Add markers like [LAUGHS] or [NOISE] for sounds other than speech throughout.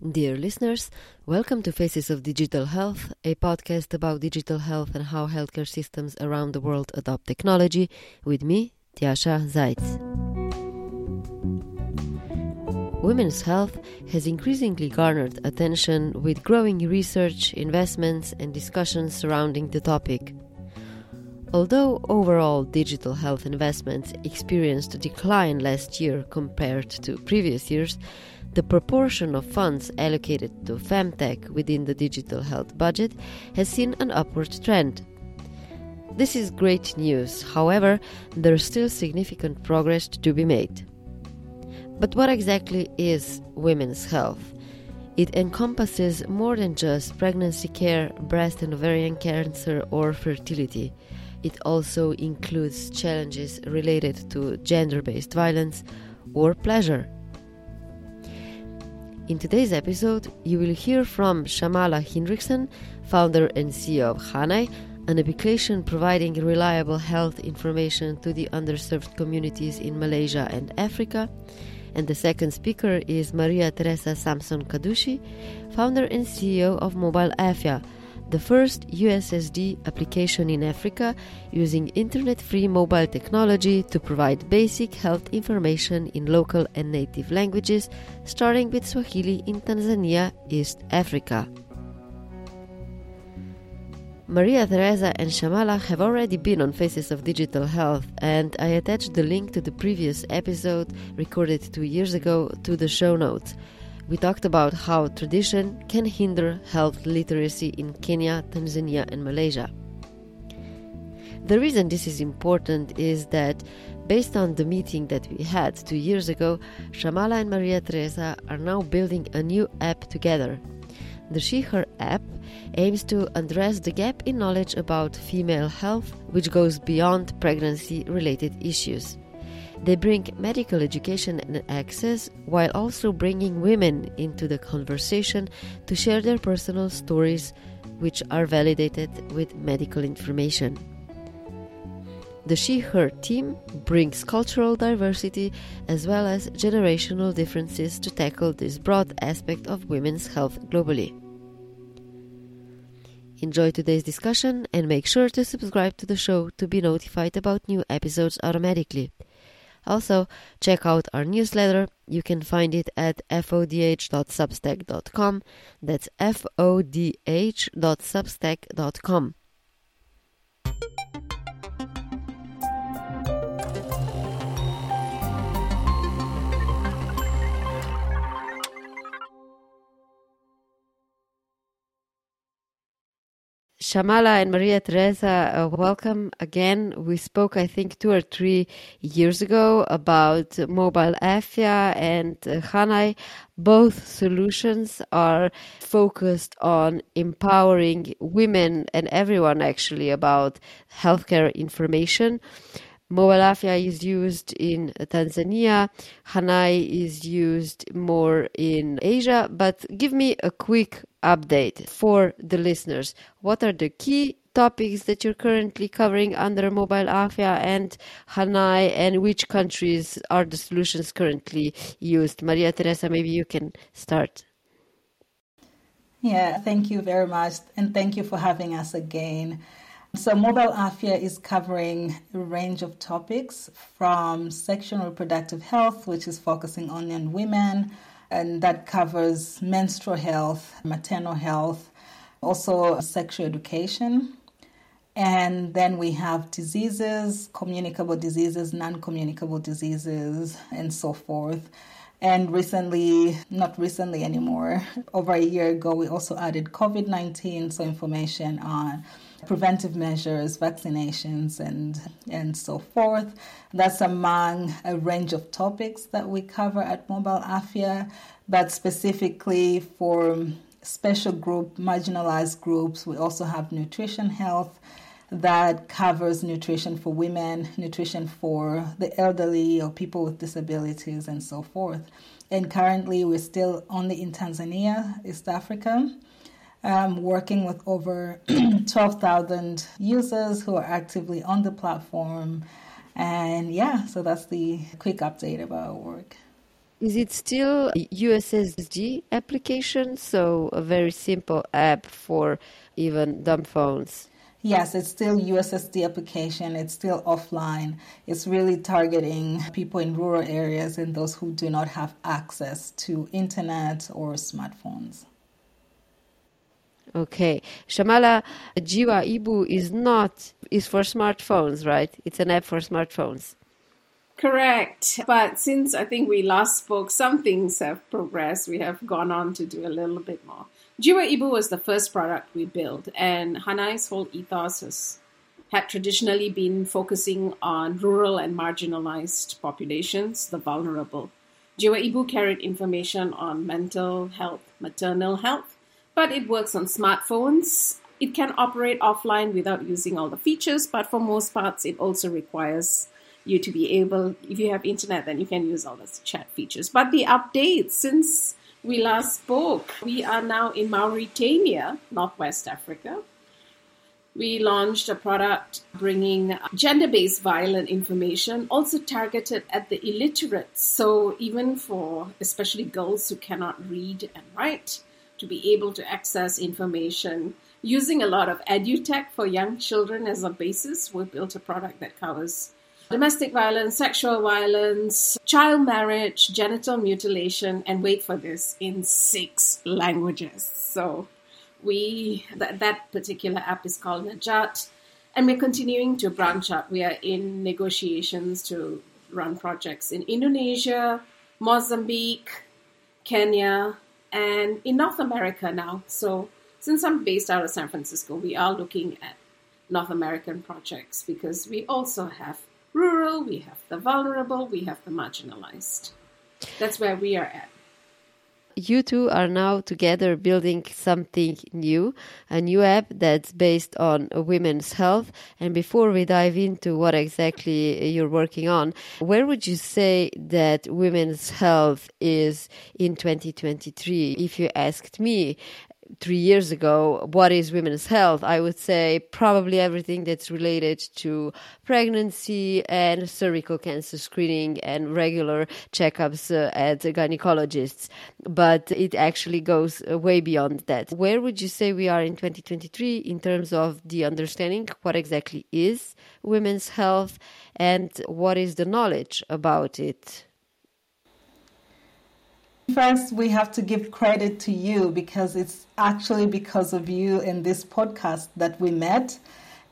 Dear listeners, welcome to Faces of Digital Health, a podcast about digital health and how healthcare systems around the world adopt technology, with me, Tjasa Zajc. Women's health has increasingly garnered attention with growing research, investments, and discussions surrounding the topic. Although overall digital health investments experienced a decline last year compared to previous years, the proportion of funds allocated to femtech within the digital health budget has seen an upward trend. This is great news, however, there is still significant progress to be made. But what exactly is women's health? It encompasses more than just pregnancy care, breast and ovarian cancer, or fertility. It also includes challenges related to gender based violence or pleasure. In today's episode, you will hear from Shamala Hinrichsen, founder and CEO of Hanai, an application providing reliable health information to the underserved communities in Malaysia and Africa. And the second speaker is Mariatheresa Samson Kadushi, founder and CEO of Mobile Afya, the first USSD application in Africa using internet free mobile technology to provide basic health information in local and native languages, starting with Swahili in Tanzania, East Africa. Mariatheresa and Shamala have already been on Faces of Digital Health, and I attached the link to the previous episode recorded two years ago to the show notes we talked about how tradition can hinder health literacy in Kenya, Tanzania, and Malaysia. The reason this is important is that, based on the meeting that we had two years ago, Shamala and Mariatheresa are now building a new app together. The She Her app aims to address the gap in knowledge about female health, which goes beyond pregnancy related issues. They bring medical education and access while also bringing women into the conversation to share their personal stories, which are validated with medical information. The She Her team brings cultural diversity as well as generational differences to tackle this broad aspect of women's health globally. Enjoy today's discussion and make sure to subscribe to the show to be notified about new episodes automatically. Also, check out our newsletter. You can find it at fodh.substack.com. That's fodh.substack.com. Shamala and Maria Teresa, uh, welcome again. We spoke, I think, two or three years ago about mobile Afya and uh, Hanai. Both solutions are focused on empowering women and everyone actually about healthcare information. Mobile Afya is used in Tanzania. Hanai is used more in Asia. But give me a quick update for the listeners. What are the key topics that you're currently covering under Mobile Afya and Hanai, and which countries are the solutions currently used? Mariatheresa, maybe you can start. Yeah, thank you very much, and thank you for having us again. So, Mobile Afya is covering a range of topics from sexual reproductive health, which is focusing on women, and that covers menstrual health, maternal health, also sexual education. And then we have diseases, communicable diseases, non communicable diseases, and so forth. And recently, not recently anymore, [LAUGHS] over a year ago, we also added COVID 19, so information on preventive measures, vaccinations, and, and so forth. That's among a range of topics that we cover at Mobile Afya, but specifically for special group, marginalized groups, we also have nutrition health that covers nutrition for women, nutrition for the elderly or people with disabilities, and so forth. And currently, we're still only in Tanzania, East Africa um, working with over [CLEARS THROAT] 12,000 users who are actively on the platform. And yeah, so that's the quick update about our work. Is it still USSD application? So a very simple app for even dumb phones. Yes, it's still USSD application. It's still offline. It's really targeting people in rural areas and those who do not have access to internet or smartphones. Okay, Shamala Jiwa Ibu is not is for smartphones, right? It's an app for smartphones. Correct. But since I think we last spoke, some things have progressed. We have gone on to do a little bit more. Jiwa Ibu was the first product we built, and Hanai's whole ethos has had traditionally been focusing on rural and marginalized populations, the vulnerable. Jiwa Ibu carried information on mental health, maternal health, but it works on smartphones. It can operate offline without using all the features, but for most parts, it also requires you to be able, if you have internet, then you can use all the chat features. But the updates since we last spoke, we are now in Mauritania, Northwest Africa. We launched a product bringing gender based violent information, also targeted at the illiterate. So, even for especially girls who cannot read and write, to be able to access information using a lot of edutech for young children as a basis. We built a product that covers domestic violence, sexual violence, child marriage, genital mutilation, and wait for this in six languages. So we that, that particular app is called Najat, and we're continuing to branch out. We are in negotiations to run projects in Indonesia, Mozambique, Kenya, and in North America now. So, since I'm based out of San Francisco, we are looking at North American projects because we also have rural, we have the vulnerable, we have the marginalized. That's where we are at. You two are now together building something new, a new app that's based on women's health. And before we dive into what exactly you're working on, where would you say that women's health is in 2023? If you asked me, three years ago, what is women's health? I would say probably everything that's related to pregnancy and cervical cancer screening and regular checkups uh, at gynecologists. But it actually goes uh, way beyond that. Where would you say we are in 2023 in terms of the understanding what exactly is women's health and what is the knowledge about it? First, we have to give credit to you because it's actually because of you in this podcast that we met.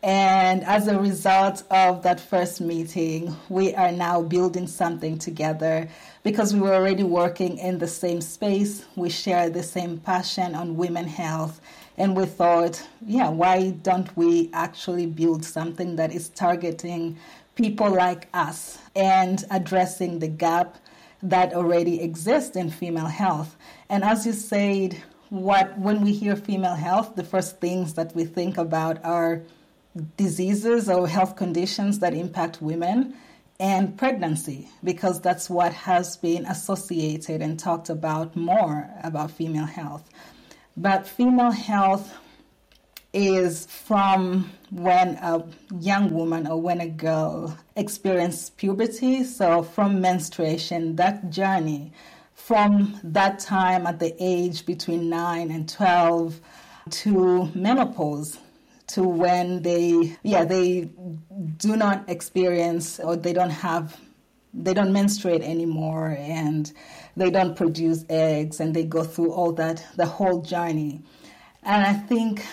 And as a result of that first meeting, we are now building something together because we were already working in the same space. We share the same passion on women health. And we thought, yeah, why don't we actually build something that is targeting people like us and addressing the gap that already exist in female health. And as you said, what when we hear female health, the first things that we think about are diseases or health conditions that impact women and pregnancy because that's what has been associated and talked about more about female health. But female health is from when a young woman or when a girl experiences puberty. So, from menstruation, that journey from that time at the age between 9 and 12 to menopause to when they yeah they do not experience or they don't have they don't menstruate anymore and they don't produce eggs and they go through all that the whole journey and I think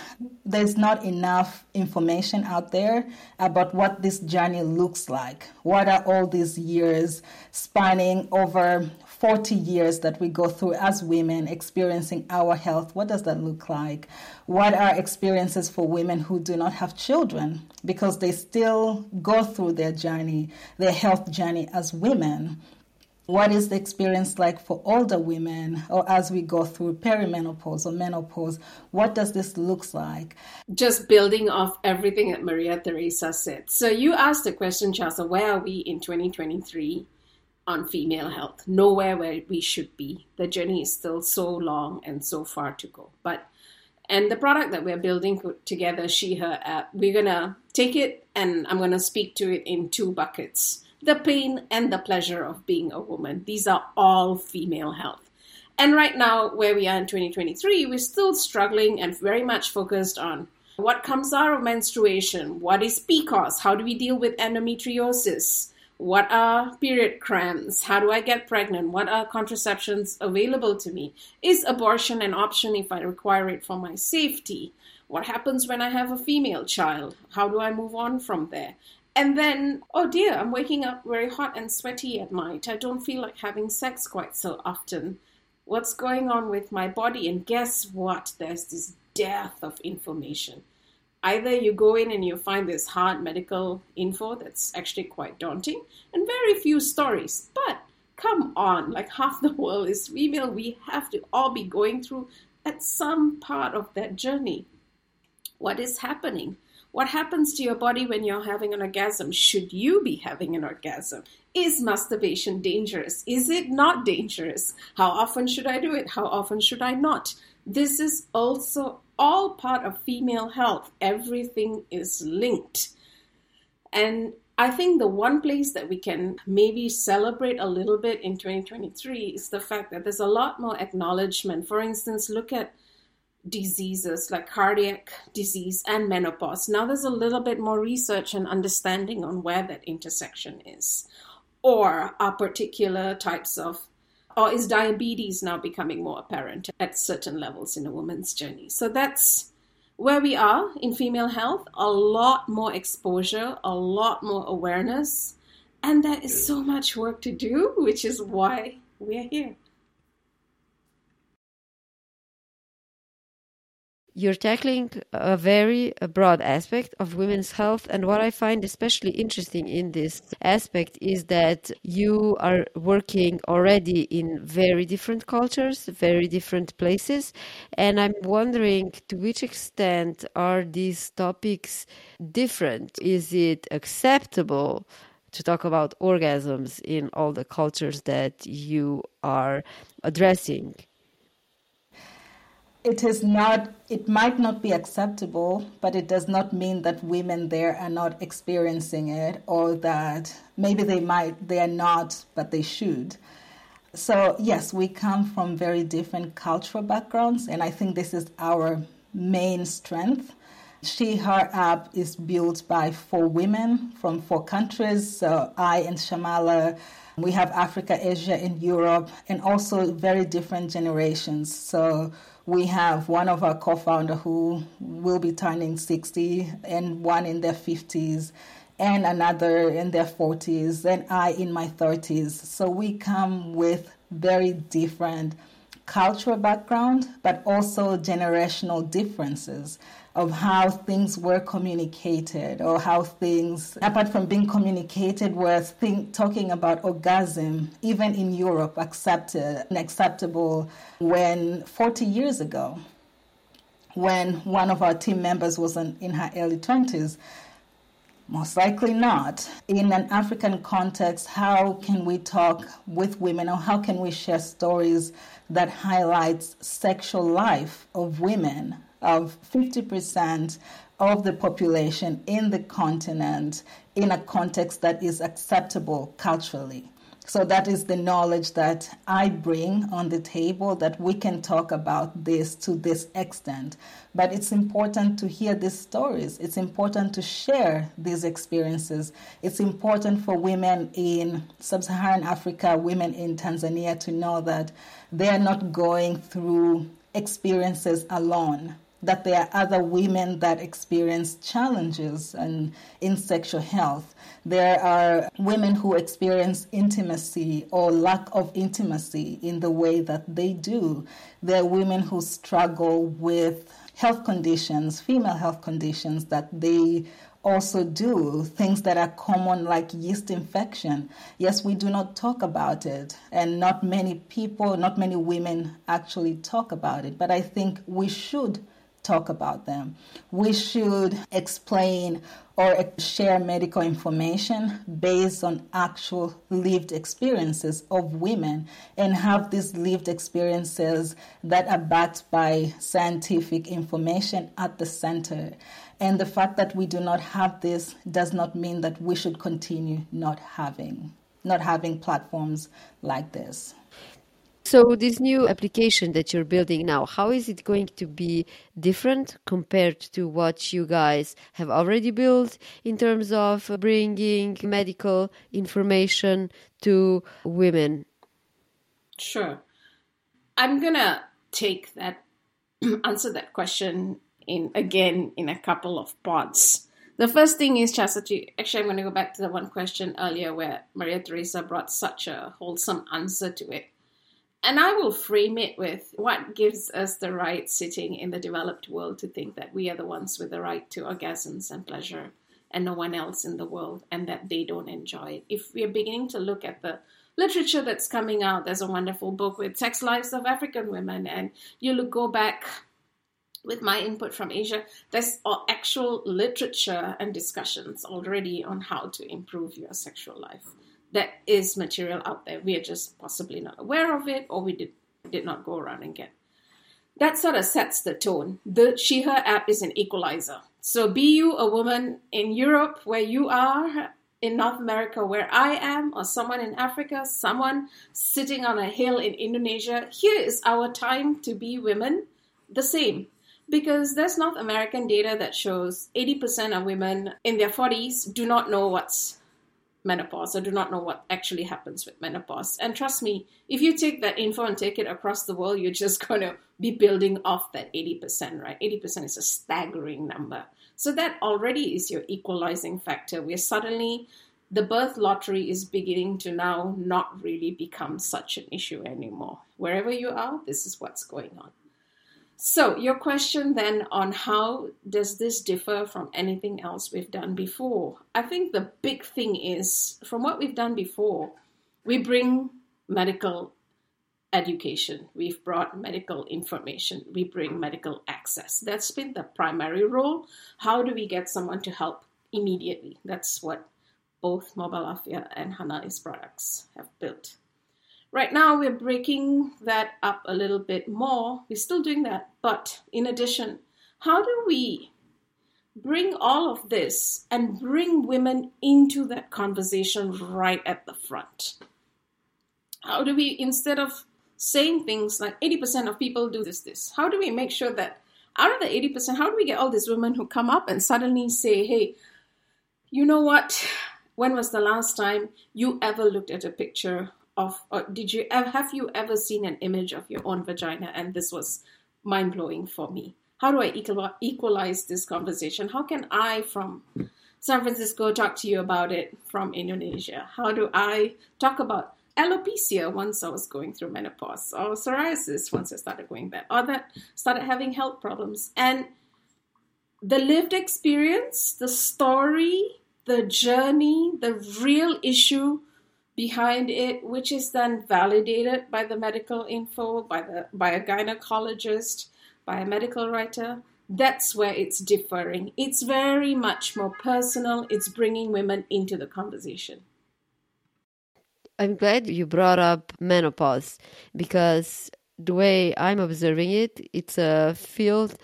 there's not enough information out there about what this journey looks like. What are all these years spanning over 40 years that we go through as women experiencing our health? What does that look like? What are experiences for women who do not have children because they still go through their journey, their health journey as women? What is the experience like for older women or as we go through perimenopause or menopause? What does this look like? Just building off everything that Mariatheresa said. So you asked the question, Chelsea, where are we in 2023 on female health? Nowhere where we should be. The journey is still so long and so far to go. But and the product that we're building together, She Her app, we're gonna take it and I'm gonna speak to it in two buckets the pain and the pleasure of being a woman. These are all female health. And right now, where we are in 2023, we're still struggling and very much focused on what comes out of menstruation, what is PCOS, how do we deal with endometriosis, what are period cramps, how do I get pregnant, what are contraceptions available to me, is abortion an option if I require it for my safety, what happens when I have a female child, how do I move on from there. And then, oh dear, I'm waking up very hot and sweaty at night. I don't feel like having sex quite so often. What's going on with my body? And guess what? There's this dearth of information. Either you go in and you find this hard medical info that's actually quite daunting and very few stories. But come on, like half the world is female. We have to all be going through at some part of that journey. What is happening? What happens to your body when you're having an orgasm? Should you be having an orgasm? Is masturbation dangerous? Is it not dangerous? How often should I do it? How often should I not? This is also all part of female health. Everything is linked. And I think the one place that we can maybe celebrate a little bit in 2023 is the fact that there's a lot more acknowledgement. For instance, look at diseases like cardiac disease and menopause. Now there's a little bit more research and understanding on where that intersection is. Or are particular types of or is diabetes now becoming more apparent at certain levels in a woman's journey? So that's where we are in female health. A lot more exposure, a lot more awareness, and there is so much work to do, which is why we're here. You're tackling a very broad aspect of women's health. And what I find especially interesting in this aspect is that you are working already in very different cultures, very different places. And I'm wondering to which extent are these topics different? Is it acceptable? to talk about orgasms in all the cultures that you are addressing it is not it might not be acceptable but it does not mean that women there are not experiencing it or that maybe they might they are not but they should. So yes we come from very different cultural backgrounds and i think this is our main strength. She her app is built by four women from four countries. So i and shamala we have africa asia and europe and also very different generations. So we have one of our co-founder who will be turning 60 and one in their 50s and another in their 40s and I in my 30s. So we come with very different cultural background but also generational differences of how things were communicated or how things, apart from being communicated, were think, talking about orgasm, even in Europe, accepted and acceptable when 40 years ago, when one of our team members was in, in her early 20s. Most likely not. In an African context, how can we talk with women or how can we share stories that highlights sexual life of women of 50% of the population in the continent in a context that is acceptable culturally. So that is the knowledge that I bring on the table that we can talk about this to this extent. But it's important to hear these stories. It's important to share these experiences. It's important for women in sub Saharan Africa, women in Tanzania to know that they are not going through experiences alone that there are other women that experience challenges and in sexual health. There are women who experience intimacy or lack of intimacy in the way that they do. There are women who struggle with health conditions, female health conditions that they also do things that are common like yeast infection. Yes, we do not talk about it, and not many people, not many women actually talk about it, but I think we should talk about them. We should explain or share medical information based on actual lived experiences of women and have these lived experiences that are backed by scientific information at the center. And the fact that we do not have this does not mean that we should continue not having not having platforms like this. So this new application that you're building now, how is it going to be different compared to what you guys have already built in terms of bringing medical information to women? Sure. I'm going to take that [CLEARS THROAT] answer that question in again in a couple of parts. The first thing is chastity. Actually, I'm going to go back to the one question earlier where Mariatheresa brought such a wholesome answer to it and I will frame it with what gives us the right sitting in the developed world to think that we are the ones with the right to orgasms and pleasure and no one else in the world and that they don't enjoy it. If we're beginning to look at the literature that's coming out, there's a wonderful book with Sex Lives of African Women, and you look, go back with my input from Asia, there's actual literature and discussions already on how to improve your sexual life there is material out there. We are just possibly not aware of it, or we did did not go around and get. That sort of sets the tone. The She Her app is an equalizer. So be you a woman in Europe where you are, in North America where I am, or someone in Africa, someone sitting on a hill in Indonesia, here is our time to be women the same. Because there's North American data that shows 80% of women in their 40s do not know what's menopause. I do not know what actually happens with menopause. And trust me, if you take that info and take it across the world, you're just [LAUGHS] going to be building off that 80%, right? 80% is a staggering number. So that already is your equalizing factor. We're suddenly, the birth lottery is beginning to now not really become such an issue anymore. Wherever you are, this is what's going on. So, your question then on how does this differ from anything else we've done before? I think the big thing is from what we've done before, we bring medical education, we've brought medical information, we bring medical access. That's been the primary role. How do we get someone to help immediately? That's what both Mobile Afya and Hanai's products have built. Right now, we're breaking that up a little bit more. We're still doing that. But in addition, how do we bring all of this and bring women into that conversation right at the front? How do we, instead of saying things like 80% of people do this, this, how do we make sure that out of the 80%, how do we get all these women who come up and suddenly say, hey, you know what? When was the last time you ever looked at a picture of did you have you ever seen an image of your own vagina and this was mind blowing for me? How do i equalize this conversation? How can i from san francisco talk to you about it from indonesia? How do i talk about alopecia once i was going through menopause or psoriasis once i started going there or that started having health problems? And the lived experience the story the journey the real issue behind it, which is then validated by the medical info, by the by a gynecologist, by a medical writer. That's where it's differing. It's very much more personal. It's bringing women into the conversation. I'm glad you brought up menopause because the way I'm observing it, it's a field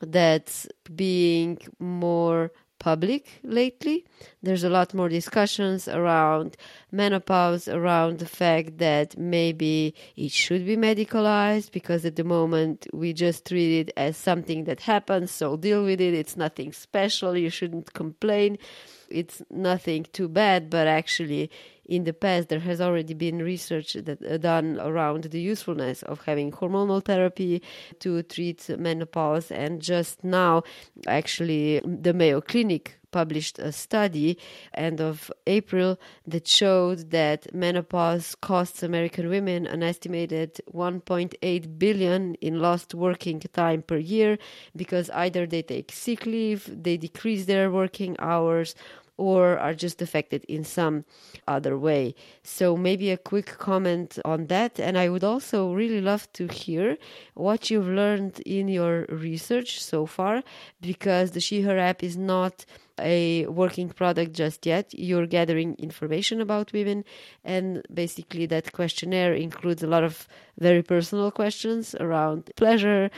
that's being more public lately. There's a lot more discussions around menopause, around the fact that maybe it should be medicalized because at the moment we just treat it as something that happens, so deal with it. It's nothing special. You shouldn't complain. It's nothing too bad, but actually in the past there has already been research that uh, done around the usefulness of having hormonal therapy to treat menopause. And just now actually the Mayo Clinic published a study end of April that showed that menopause costs American women an estimated 1.8 billion in lost working time per year because either they take sick leave, they decrease their working hours or are just affected in some other way. So, maybe a quick comment on that. And I would also really love to hear what you've learned in your research so far, because the She Her app is not a working product just yet. You're gathering information about women, and basically, that questionnaire includes a lot of very personal questions around pleasure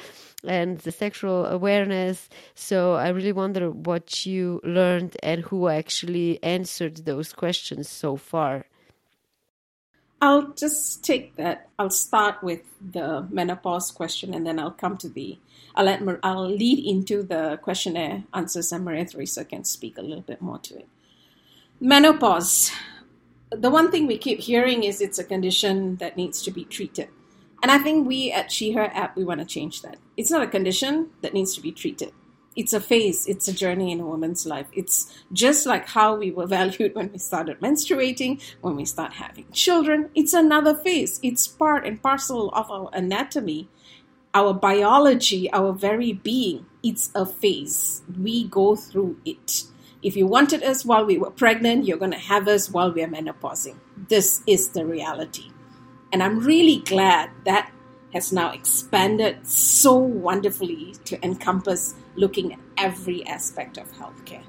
and the sexual awareness. So, I really wonder what you learned and who actually answered those questions so far. I'll just take that. I'll start with the menopause question and then I'll come to the I'll let I'll lead into the questionnaire answers, and Mariatheresa can speak a little bit more to it. Menopause. The one thing we keep hearing is it's a condition that needs to be treated. And I think we at She Her app, we want to change that. It's not a condition that needs to be treated. It's a phase, it's a journey in a woman's life. It's just like how we were [LAUGHS] valued when we started menstruating, when we start having children. It's another phase. It's part and parcel of our anatomy our biology, our very being, it's a phase. We go through it. If you wanted us while we were pregnant, you're going to have us while we're menopausing. This is the reality. And I'm really glad that has now expanded so wonderfully to encompass looking at every aspect of healthcare.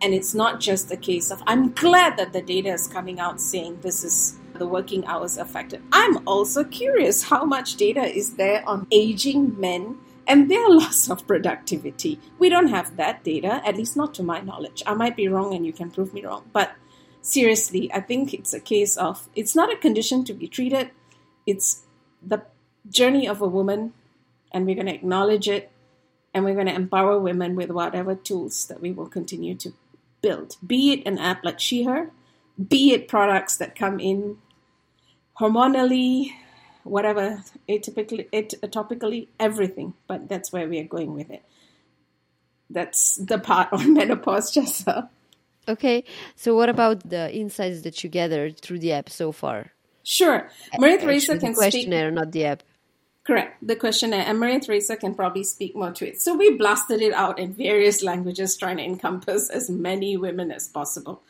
And it's not just a case of, I'm glad that the data is coming out saying this is the working hours affected. I'm also curious how much data is there on aging men and their [LAUGHS] loss of productivity. We don't have that data, at least not to my knowledge. I might be wrong and you can prove me wrong. But seriously, I think it's a case of it's not a condition to be treated, it's the journey of a woman, and we're going to acknowledge it and we're going to empower women with whatever tools that we will continue to build, be it an app like She Her, be it products that come in hormonally, whatever, atypically, atopically, everything. But that's where we are going with it. That's the part [LAUGHS] on menopause, Jessa. Okay, so what about the insights that you gathered through the app so far? Sure, Mariatheresa can questionnaire, speak. not the app. Correct, the questionnaire, and Mariatheresa can probably speak more to it. So we blasted it out in various languages, trying to encompass as many women as possible.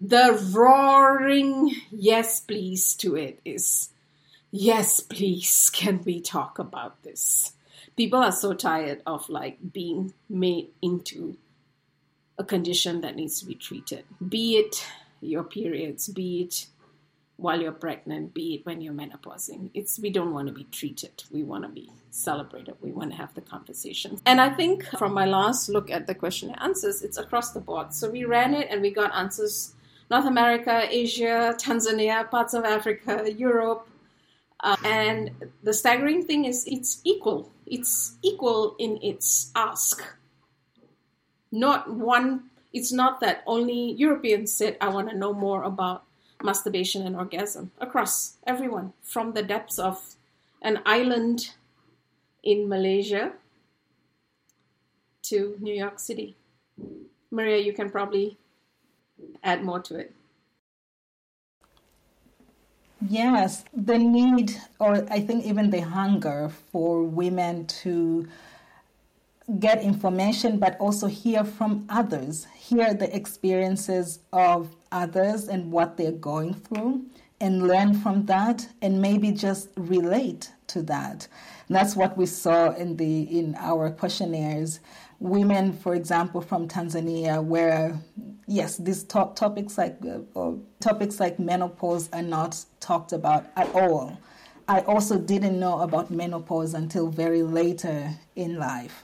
The roaring yes please to it is yes please can we talk about this? People are so tired of like being made into a condition that needs to be treated. Be it your periods be it while you're pregnant be it when you're menopausing it's we don't want to be treated we want to be celebrated we want to have the conversation and i think from my last look at the questionnaire answers it's across the board so we ran it and we got answers North America, Asia, Tanzania, parts of Africa, Europe. Uh, and the staggering thing is it's equal. It's equal in its ask. Not one, it's not that only Europeans said, I want to know more about masturbation and orgasm. Across everyone, from the depths of an island in Malaysia to New York City. Maria, you can probably add more to it. Yes, the need, or I think even the hunger for women to get information, but also hear from others, hear the experiences of others and what they're going through, and learn from that, and maybe just relate to that. And that's what we saw in the in our questionnaires women, for example, from Tanzania, where yes, these top topics like uh, topics like menopause are not talked about at all. I also didn't know about menopause until very later in life.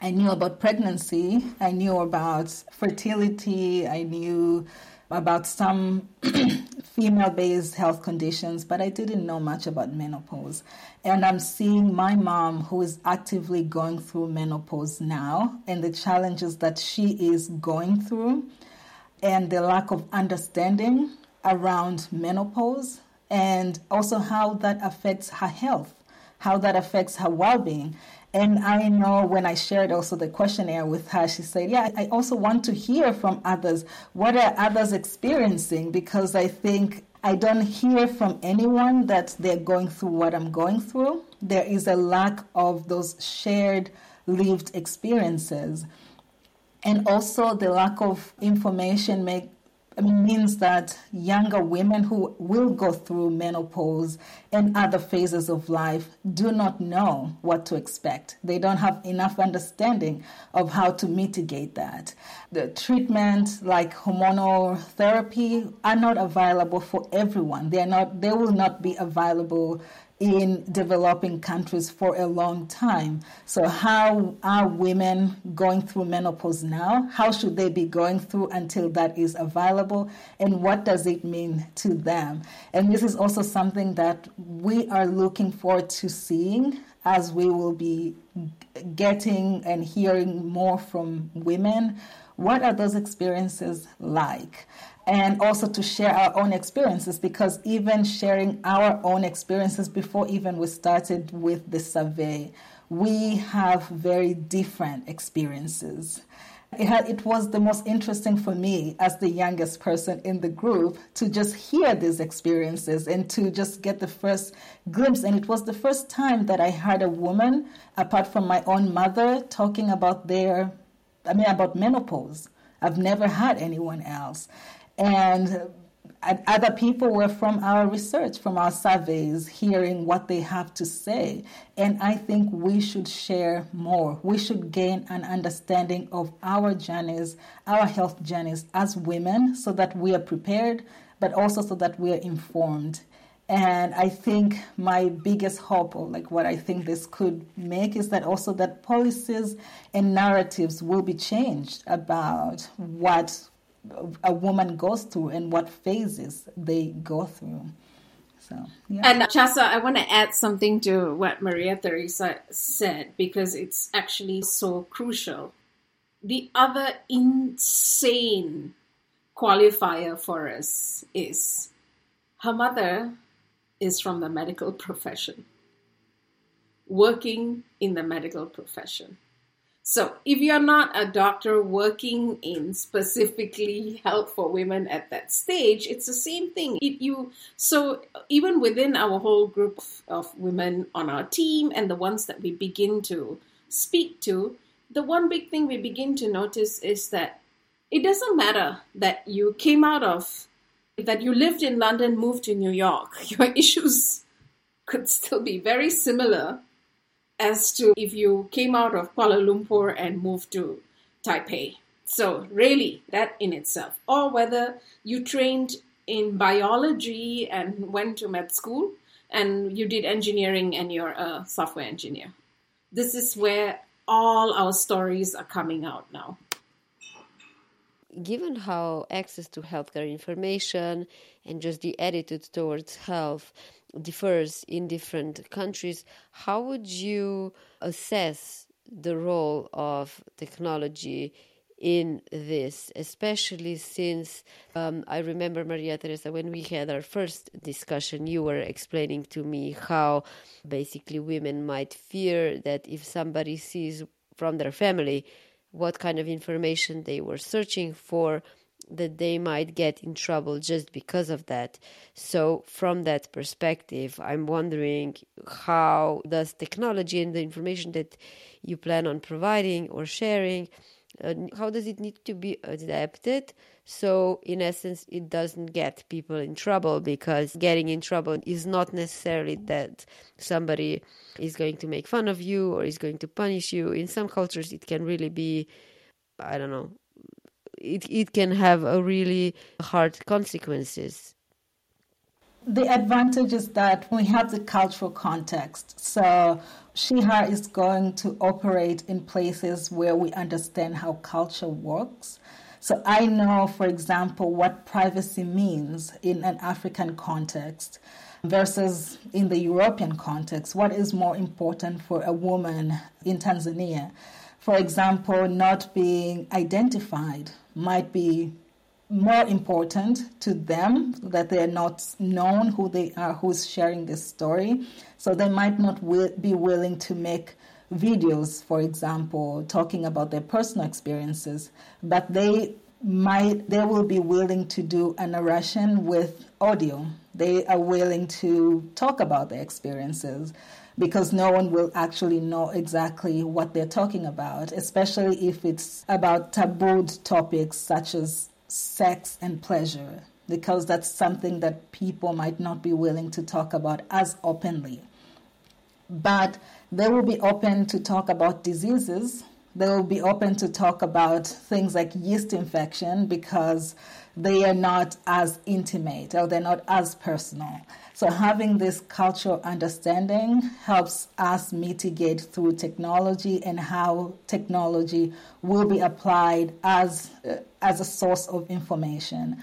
I knew about pregnancy, I knew about fertility, I knew about some [CLEARS THROAT] female based health conditions, but I didn't know much about menopause. And I'm seeing my mom, who is actively going through menopause now, and the challenges that she is going through, and the lack of understanding around menopause, and also how that affects her health, how that affects her well being. And I know when I shared also the questionnaire with her, she said, Yeah, I also want to hear from others. What are others experiencing? Because I think I don't hear from anyone that they're going through what I'm going through. There is a lack of those shared lived experiences. And also, the lack of information make means that younger women who will go through menopause and other phases of life do not know what to expect. They don't have enough understanding of how to mitigate that. The treatment like hormonal therapy are not available for everyone. They are not they will not be available in developing countries for a long time. So, how are women going through menopause now? How should they be going through until that is available? And what does it mean to them? And this is also something that we are looking forward to seeing as we will be getting and hearing more from women. What are those experiences like? and also to share our own experiences because even sharing our own experiences before even we started with the survey, we have very different experiences. It, had, it was the most interesting for me as the youngest person in the group to just hear these experiences and to just get the first glimpse. And it was the first time that I heard a woman, apart from my own mother, talking about their, I mean, about menopause. I've never had anyone else. Uh, and other people were from our research, from our surveys, hearing what they have to say. And I think we should share more. We should gain an understanding of our journeys, our health journeys as women, so that we are prepared, but also so that we are informed. And I think my biggest hope, or like what I think this could make, is that also that policies and narratives will be changed about what a woman goes through and what phases they go through. So, yeah. And Tjasa, I want to add something to what Mariatheresa said because it's actually so crucial. The other insane qualifier for us is her mother is from the medical profession, working in the medical profession. So, if you're not a doctor working in specifically health for women at that stage, it's the same thing. It, you so even within our whole group of women on our team and the ones that we begin to speak to, the one big thing we begin to notice is that it doesn't matter that you came out of that you lived in London, moved to New York. [LAUGHS] Your issues could still be very similar as to if you came out of Kuala Lumpur and moved to Taipei. So, really, that in itself, or whether you trained in biology and went to med school and you did engineering and you're a software engineer. This is where all our stories are coming out now. Given how access to healthcare information and just the attitude towards health differs in different countries, how would you assess the role of technology in this, especially since um, I remember, Mariatheresa, when we had our first discussion, you were explaining to me how basically women might fear that if somebody sees from their family what kind of information they were searching for, that they might get in trouble just because of that. So, from that perspective, I'm wondering how does technology and the information that you plan on providing or sharing, uh, how does it need to be adapted? So, in essence, it doesn't get people in trouble because getting in trouble is not necessarily that somebody is going to make fun of you or is going to punish you. In some cultures, it can really be, I don't know, it, it can have a really hard consequences the advantage is that we have the cultural context. So She/Her is going to operate in places where we understand how culture works. So I know, for example, what privacy means in an African context versus in the European context. What is more important for a woman in Tanzania? For example, not being identified might be more important to them that they are not known who they are, who's sharing this story. So they might not will, be willing to make videos, for example, talking about their personal experiences, but they might they will be willing to do a narration with audio. They are willing to talk about their experiences because no one will actually know exactly what they're talking about, especially if it's about tabooed topics such as sex and pleasure, because that's something that people might not be willing to talk about as openly. But they will be open to talk about diseases. They will be open to talk about things like yeast infection because they are not as intimate or they're not as personal. So, having this cultural understanding helps us mitigate through technology and how technology will be applied as, uh, as a source of information.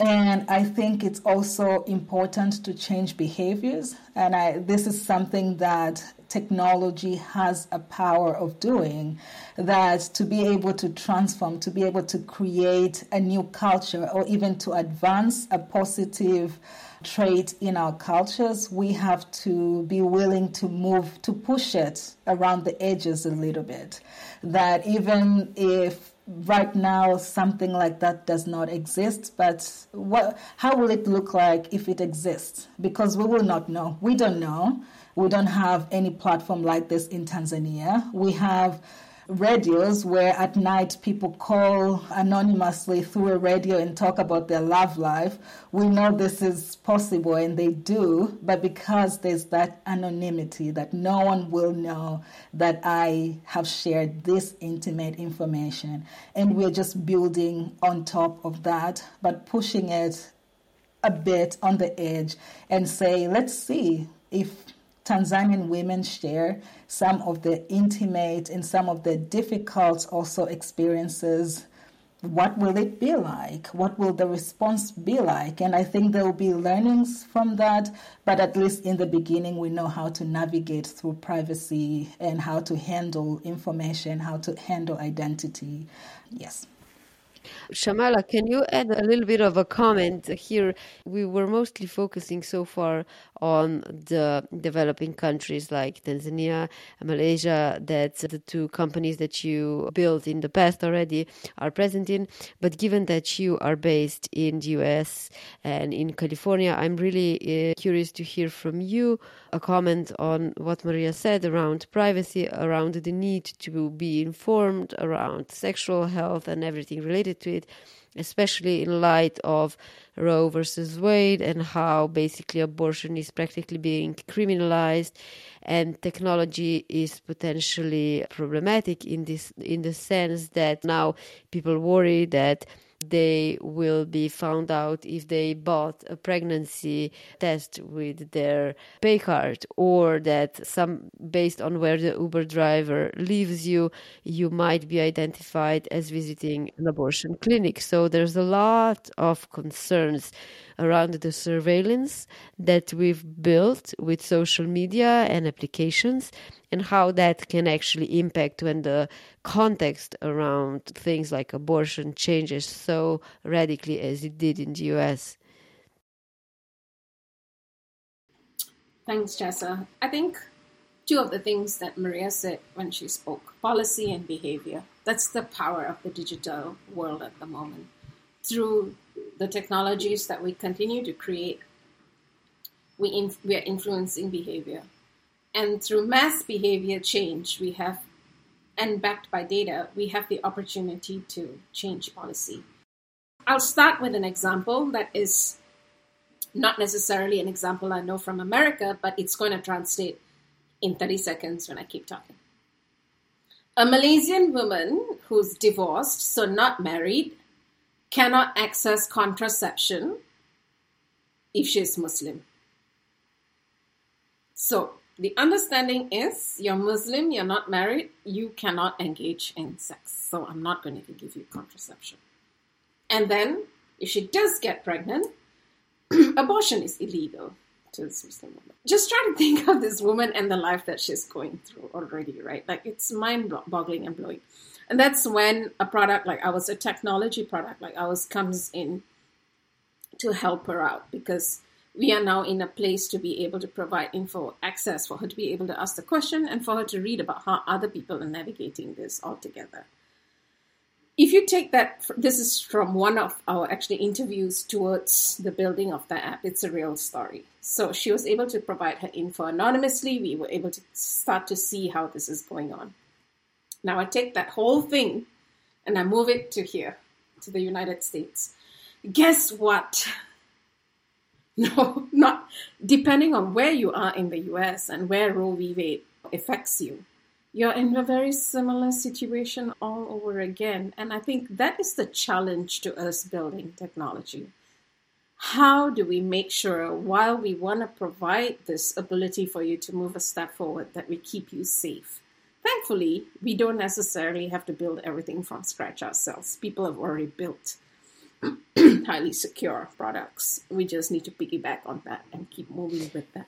And I think it's also important to change behaviors. And I, this is something that technology has a power of doing that to be able to transform, to be able to create a new culture, or even to advance a positive trait in our cultures, we have to be willing to move, to push it around the edges a little bit. That even if right now something like that does not exist, but what, how will it look like if it exists? Because we will not know. We don't know. We don't have any platform like this in Tanzania. We have radios where at night people call anonymously through a radio and talk about their love life. We know this is possible and they do, but because there's that anonymity that no one will know that I have shared this intimate information, and we're just building on top of that, but pushing it a bit on the edge and say, let's see if Tanzanian women share some of the intimate and some of the difficult also experiences. What will it be like? What will the response be like? And I think there will be learnings from that, but at least in the beginning, we know how to navigate through privacy and how to handle information, how to handle identity. Yes. Shamala, can you add a little bit of a comment here? We were mostly focusing so far on the developing countries like Tanzania and Malaysia, that the two companies that you built in the past already are present in. But given that you are based in the US and in California, I'm really uh, curious to hear from you a comment on what Maria said around privacy, around the need to be informed around sexual health and everything related to it especially in light of Roe versus Wade and how basically abortion is practically being criminalized and technology is potentially problematic in this in the sense that now people worry that they will be found out if they bought a pregnancy test with their pay card or that some based on where the uber driver leaves you you might be identified as visiting an abortion clinic. So there's a lot of concerns around the surveillance that we've built with social media and applications and how that can actually impact when the context around things like abortion changes so radically as it did in the US. Thanks, Tjasa. I think two of the things that Maria said when she spoke policy and behavior. That's the power of the digital world at the moment. Through the technologies that we continue to create, we, we are influencing behavior. And through mass behavior change, we have, and backed by data, we have the opportunity to change policy. I'll start with an example that is not necessarily an example I know from America, but it's going to translate in 30 seconds when I keep talking. A Malaysian woman who's divorced, so not married, cannot access contraception if she is Muslim. So the understanding is you're Muslim, you're not married, you cannot engage in sex. So I'm not going to give you contraception. And then if she does get pregnant, [CLEARS THROAT] abortion is illegal to this Muslim woman. Just try to think of this woman and the life that she's going through already, right? Like it's mind boggling and blowing. And that's when a product like ours, a technology product like ours, comes in to help her out because we are now in a place to be able to provide info access for her to be able to ask the question and for her to read about how other people are navigating this altogether. if you take that, this is from one of our actually interviews towards the building of the app. It's a real story. So she was able to provide her info anonymously. We were able to start to see how this is going on. Now I take that whole thing and I move it to here, to the United States. Guess what? [LAUGHS] No, not depending on where you are in the US and where Roe v. Wade affects you you're in a very similar situation all over again. And I think that is the challenge to us building technology. How do we make sure, while we want to provide this ability for you to move a step forward, that we keep you safe? Thankfully, we don't necessarily have to build everything from scratch ourselves. People have already built [CLEARS THROAT] highly secure products. We just need to piggyback on that and keep moving with that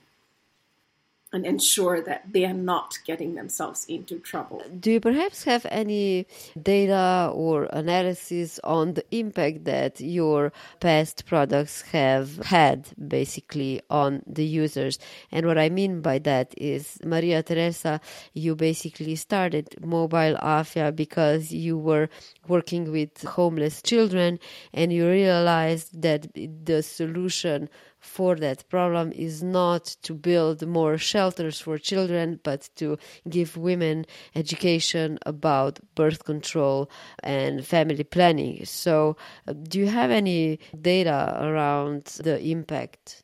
and ensure that they are not getting themselves into trouble. Do you perhaps have any data or analysis on the impact that your past products have had basically on the users? And what I mean by that is, Mariatheresa, you basically started Mobile Afya because you were working with homeless children and you realized that the solution for that problem is not to build more shelters for children, but to give women education about birth control and family planning. So, uh, do you have any data around the impact?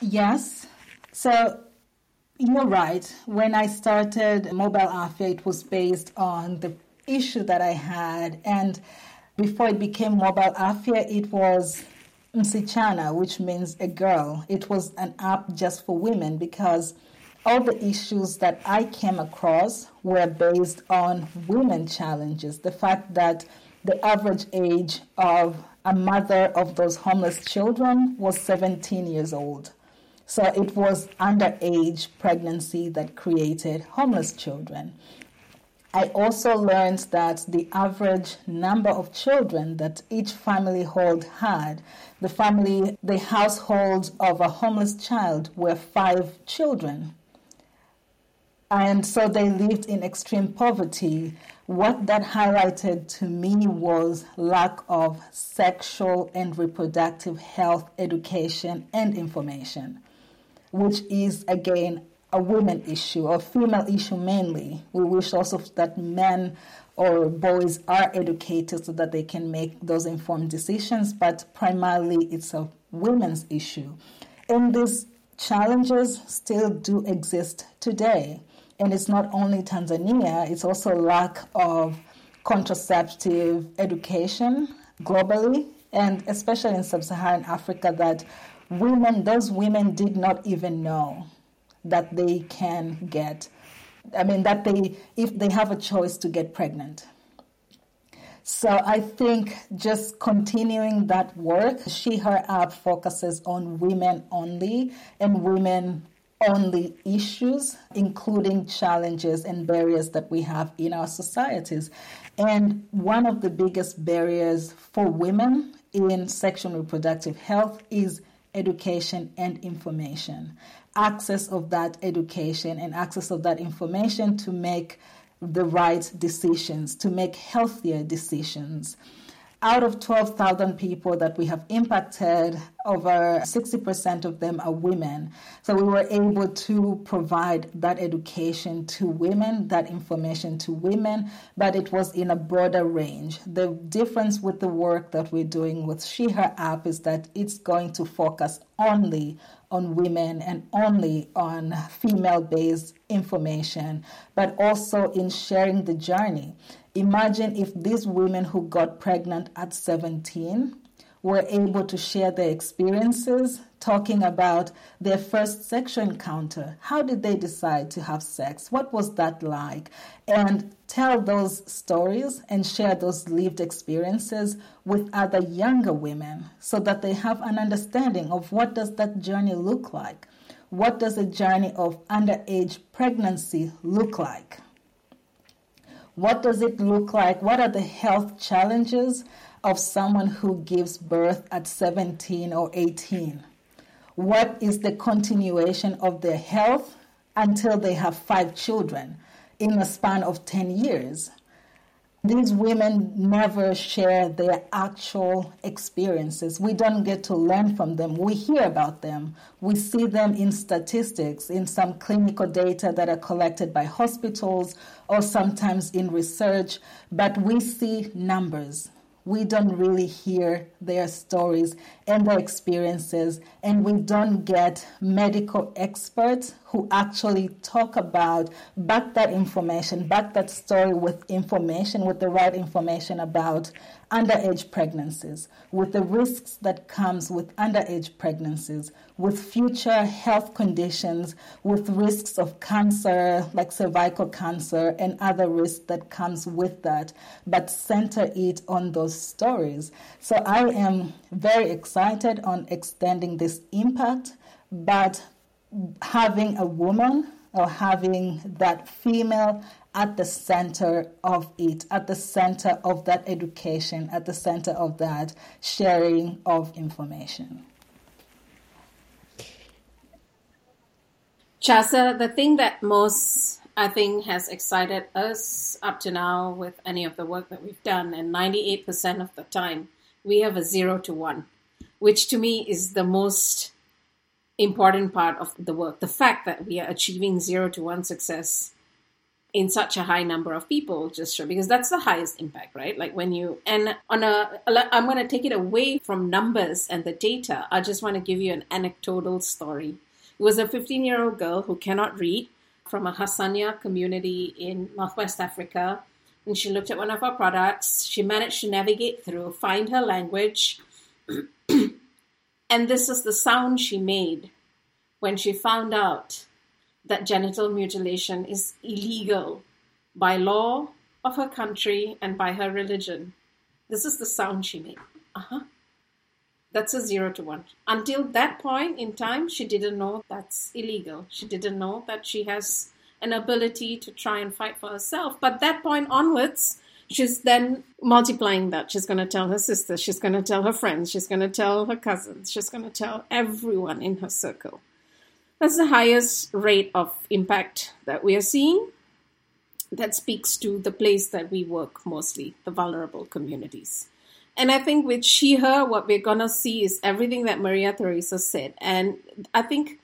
Yes. So, you're right. When I started Mobile Afya, it was based on the issue that I had. And before it became Mobile Afya, it was Msichana, which means a girl. It was an app just for women because all the issues that I came across were based on women challenges. The fact that the average age of a mother of those homeless children was 17 years old. So it was underage pregnancy that created homeless children. I also learned that the average number of children that each family hold had, the family, the household of a homeless child were five children. And so they lived in extreme poverty. What that highlighted to me was lack of sexual and reproductive health education and information, which is again a women issue or female issue mainly. We wish also that men or boys are educated so that they can make those informed decisions, but primarily it's a women's issue. And these challenges still do exist today. And it's not only Tanzania, it's also lack of contraceptive education globally, and especially in sub Saharan Africa, that women, those women did not even know that they can get. I mean, that they, if they have a choice to get pregnant. So I think just continuing that work, Sheher app focuses on women only and women only issues, including challenges and barriers that we have in our societies. And one of the biggest barriers for women in sexual reproductive health is education and information access of that education and access of that information to make the right decisions, to make healthier decisions out of 12,000 people that we have impacted, over 60% of them are women. So we were able to provide that education to women, that information to women, but it was in a broader range. The difference with the work that we're doing with Sheher app is that it's going to focus only on women and only on female based information, but also in sharing the journey. Imagine if these women who got pregnant at 17 were able to share their experiences, talking about their first sexual encounter. How did they decide to have sex? What was that like? And tell those stories and share those lived experiences with other younger women so that they have an understanding of what does that journey look like? What does a journey of underage pregnancy look like? What does it look like? What are the health challenges of someone who gives birth at 17 or 18? What is the continuation of their health until they have five children? in a span of 10 years. These women never share their actual experiences. We don't get to learn from them. We hear about them. We see them in statistics, in some clinical data that are collected by hospitals or sometimes in research, but we see numbers we don't really hear their stories and their experiences, and we don't get medical experts who actually talk about, back that information, back that story with information, with the right information about underage pregnancies, with the risks that comes with underage pregnancies, with future health conditions, with risks of cancer like cervical cancer and other risks that comes with that, but center it on those stories. So I am very excited on extending this impact, but having a woman or having that female at the center of it, at the center of that education, at the center of that sharing of information. Tjasa, the thing that most I think has excited us up to now with any of the work that we've done, and 98% of the time, we have a zero to one, which to me is the most important part of the work. The fact that we are achieving zero to one success in such a high number of people just show because that's the highest impact right? Like when you and on a i'm going to take it away from numbers and the data. I just want to give you an anecdotal story. It was a 15 year old girl who cannot read from a hassania community in northwest africa. And she looked at one of our products. She managed to navigate through find her language [CLEARS THROAT] and this is the sound she made when she found out that genital mutilation is illegal by law of her country and by her religion. This is the sound she made. Uh huh. That's a zero to one. Until that point in time, she didn't know that's illegal. She didn't know that she has an ability to try and fight for herself. But that point onwards, she's then multiplying that. She's going to tell her sister, she's going to tell her friends, she's going to tell her cousins, she's going to tell everyone in her circle. That's the highest rate of impact that we are seeing. That speaks to the place that we work mostly, the vulnerable communities. And I think with Sheher, what we're going to see is everything that Mariatheresa said. And I think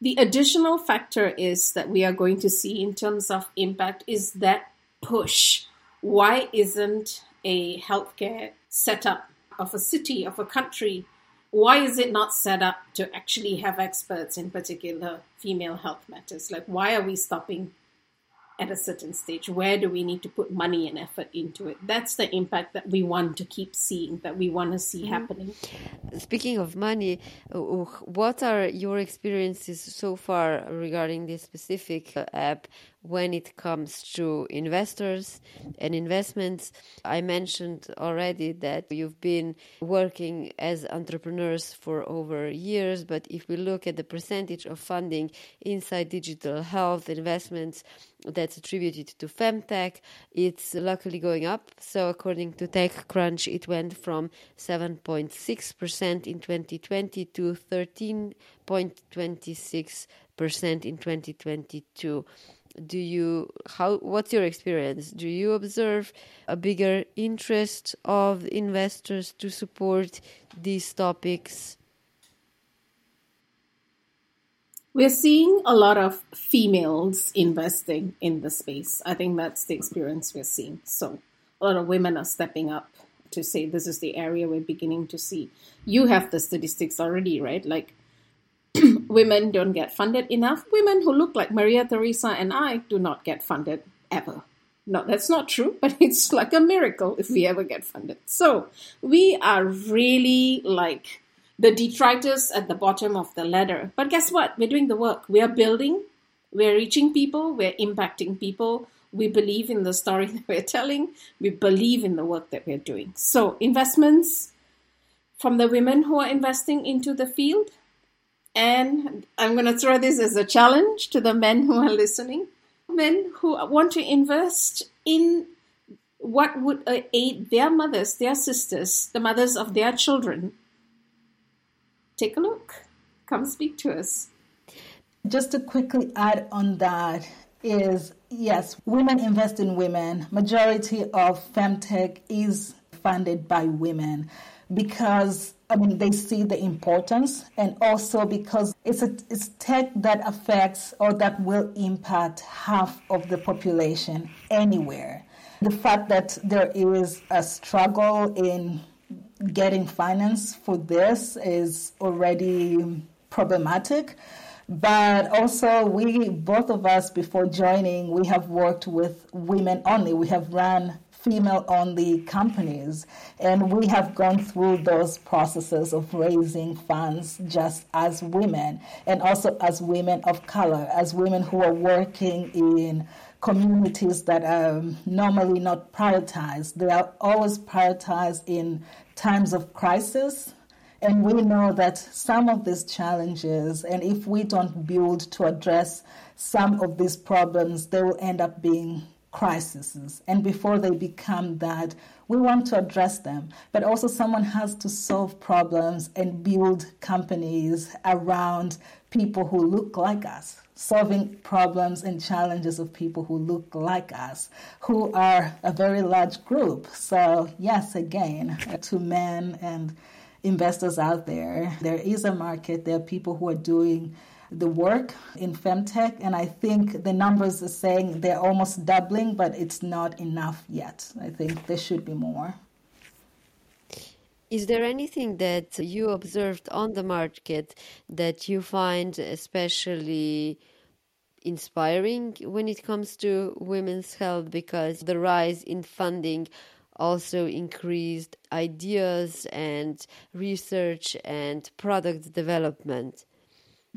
the additional factor is that we are going to see in terms of impact is that push. Why isn't a healthcare setup of a city, of a country, why is it not set up to actually have experts in particular female health matters? Like, why are we stopping at a certain stage? Where do we need to put money and effort into it? That's the impact that we want to keep seeing, that we want to see mm-hmm. happening. Speaking of money, uh, what are your experiences so far regarding this specific uh, app? When it comes to investors and investments. I mentioned already that you've been working as entrepreneurs for over years, but if we look at the percentage of funding inside digital health investments that's attributed to femtech, it's luckily going up. So, according to TechCrunch, it went from 7.6% in 2020 to 13.26% in 2022 do you how what's your experience? Do you observe a bigger interest of investors to support these topics? We're seeing a lot of females investing in the space. I think that's the experience we're seeing. So a lot of women are stepping up to say this is the area we're beginning to see. You have the statistics already right? Like [CLEARS THROAT] women don't get funded enough. Women who look like Mariatheresa and I do not get funded ever. No, that's not true, [LAUGHS] but it's like a miracle if we ever get funded. So we are really like the detritus at the bottom of the ladder. But guess what? We're doing the work. We are building, we're reaching people, we're impacting people. We believe in the story [LAUGHS] that we're telling, we believe in the work that we're doing. So, investments from the women who are investing into the field, and I'm going to throw this as a challenge to the men who are listening. Men who want to invest in what would aid their mothers, their sisters, the mothers of their children. Take a look. Come speak to us. Just to quickly add on that, is yes, women invest in women. Majority of femtech is funded by women because I mean they see the importance and also because it's a it's tech that affects or that will impact half of the population anywhere. The fact that there is a struggle in getting finance for this is already problematic. But also, we, both of us, before joining, we have worked with women only. We have run female only companies. And we have gone through those processes of raising funds just as women and also as women of color, as women who are working in communities that are normally not prioritized. They are always prioritized in times of crisis. And we know that some of these challenges, and if we don't build to address some of these problems, they will end up being crises. And before they become that, we want to address them. But also, someone has to solve problems and build companies around people who look like us, solving problems and challenges of people who look like us, who are a very large group. So, yes, again, to men and investors out there, there is a market. There are people who are doing the work in femtech, and I think the numbers are saying they're almost doubling, but it's not enough yet. I think there should be more. Is there anything that you observed on the market that you find especially inspiring when it comes to women's health? Because the rise in funding also increased ideas and research and product development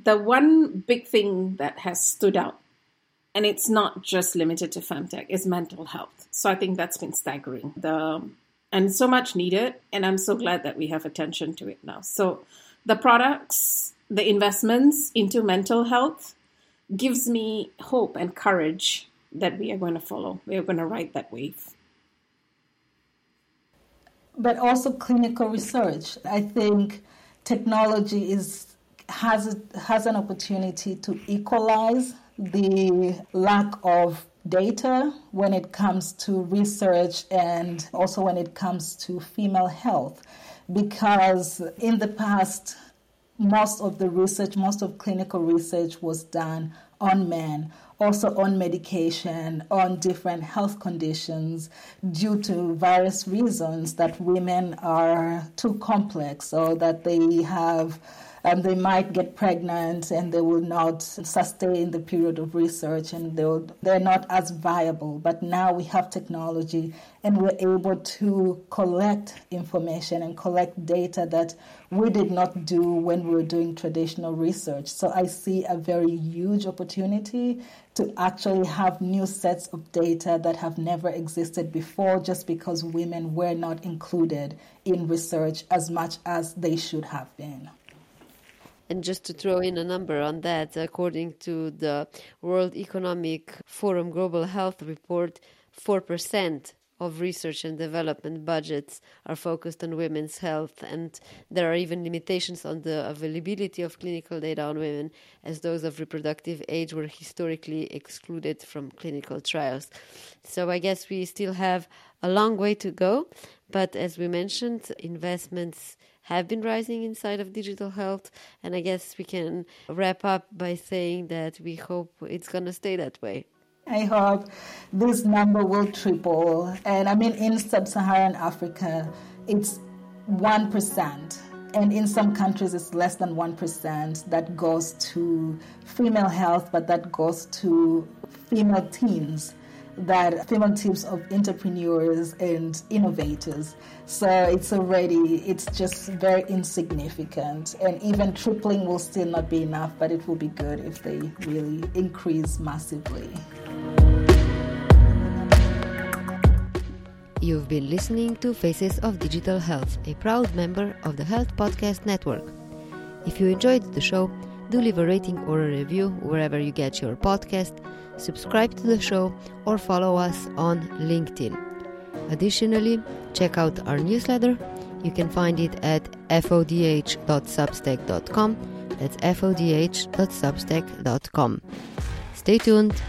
the one big thing that has stood out, and it's not just limited to femtech, is mental health. So I think that's been staggering. The and so much needed, and I'm so glad that we have attention to it now. So the products, the investments into mental health gives me hope and courage that we are going to follow. We are going to ride that wave. But also clinical research. I think technology is has has an opportunity to equalize the lack of data when it comes to research and also when it comes to female health. Because in the past most of the research most of clinical research was done on men also on medication on different health conditions due to various reasons that women are too complex or that they have um, they might get pregnant and they will not sustain the period of research and they'll, they're not as viable. But now we have technology and we're able to collect information and collect data that we did not do when we were doing traditional research. So I see a very huge opportunity to actually have new sets of data that have never existed before just because women were not included in research as much as they should have been. And just to throw in a number on that, according to the World Economic Forum Global Health Report, 4% of research and development budgets are focused on women's health, and there are even limitations on the availability of clinical data on women, as those of reproductive age were historically excluded from clinical trials. So I guess we still have a long way to go, but as we mentioned, investments have been rising inside of digital health. And I guess we can wrap up by saying that we hope it's going to stay that way. I hope this number will triple. And I mean, in sub Saharan Africa, it's 1%. And in some countries, it's less than 1% that goes to female health, but that goes to female teens that female teams of entrepreneurs and innovators. So it's already, it's just very insignificant. And even tripling will still not be enough, but it will be good if they really increase massively. You've been listening to Faces of Digital Health, a proud member of the Health Podcast Network. If you enjoyed the show, do leave a rating or a review wherever you get your podcast subscribe to the show, or follow us on LinkedIn. Additionally, check out our newsletter. You can find it at fodh.substack.com. That's fodh.substack.com. Stay tuned.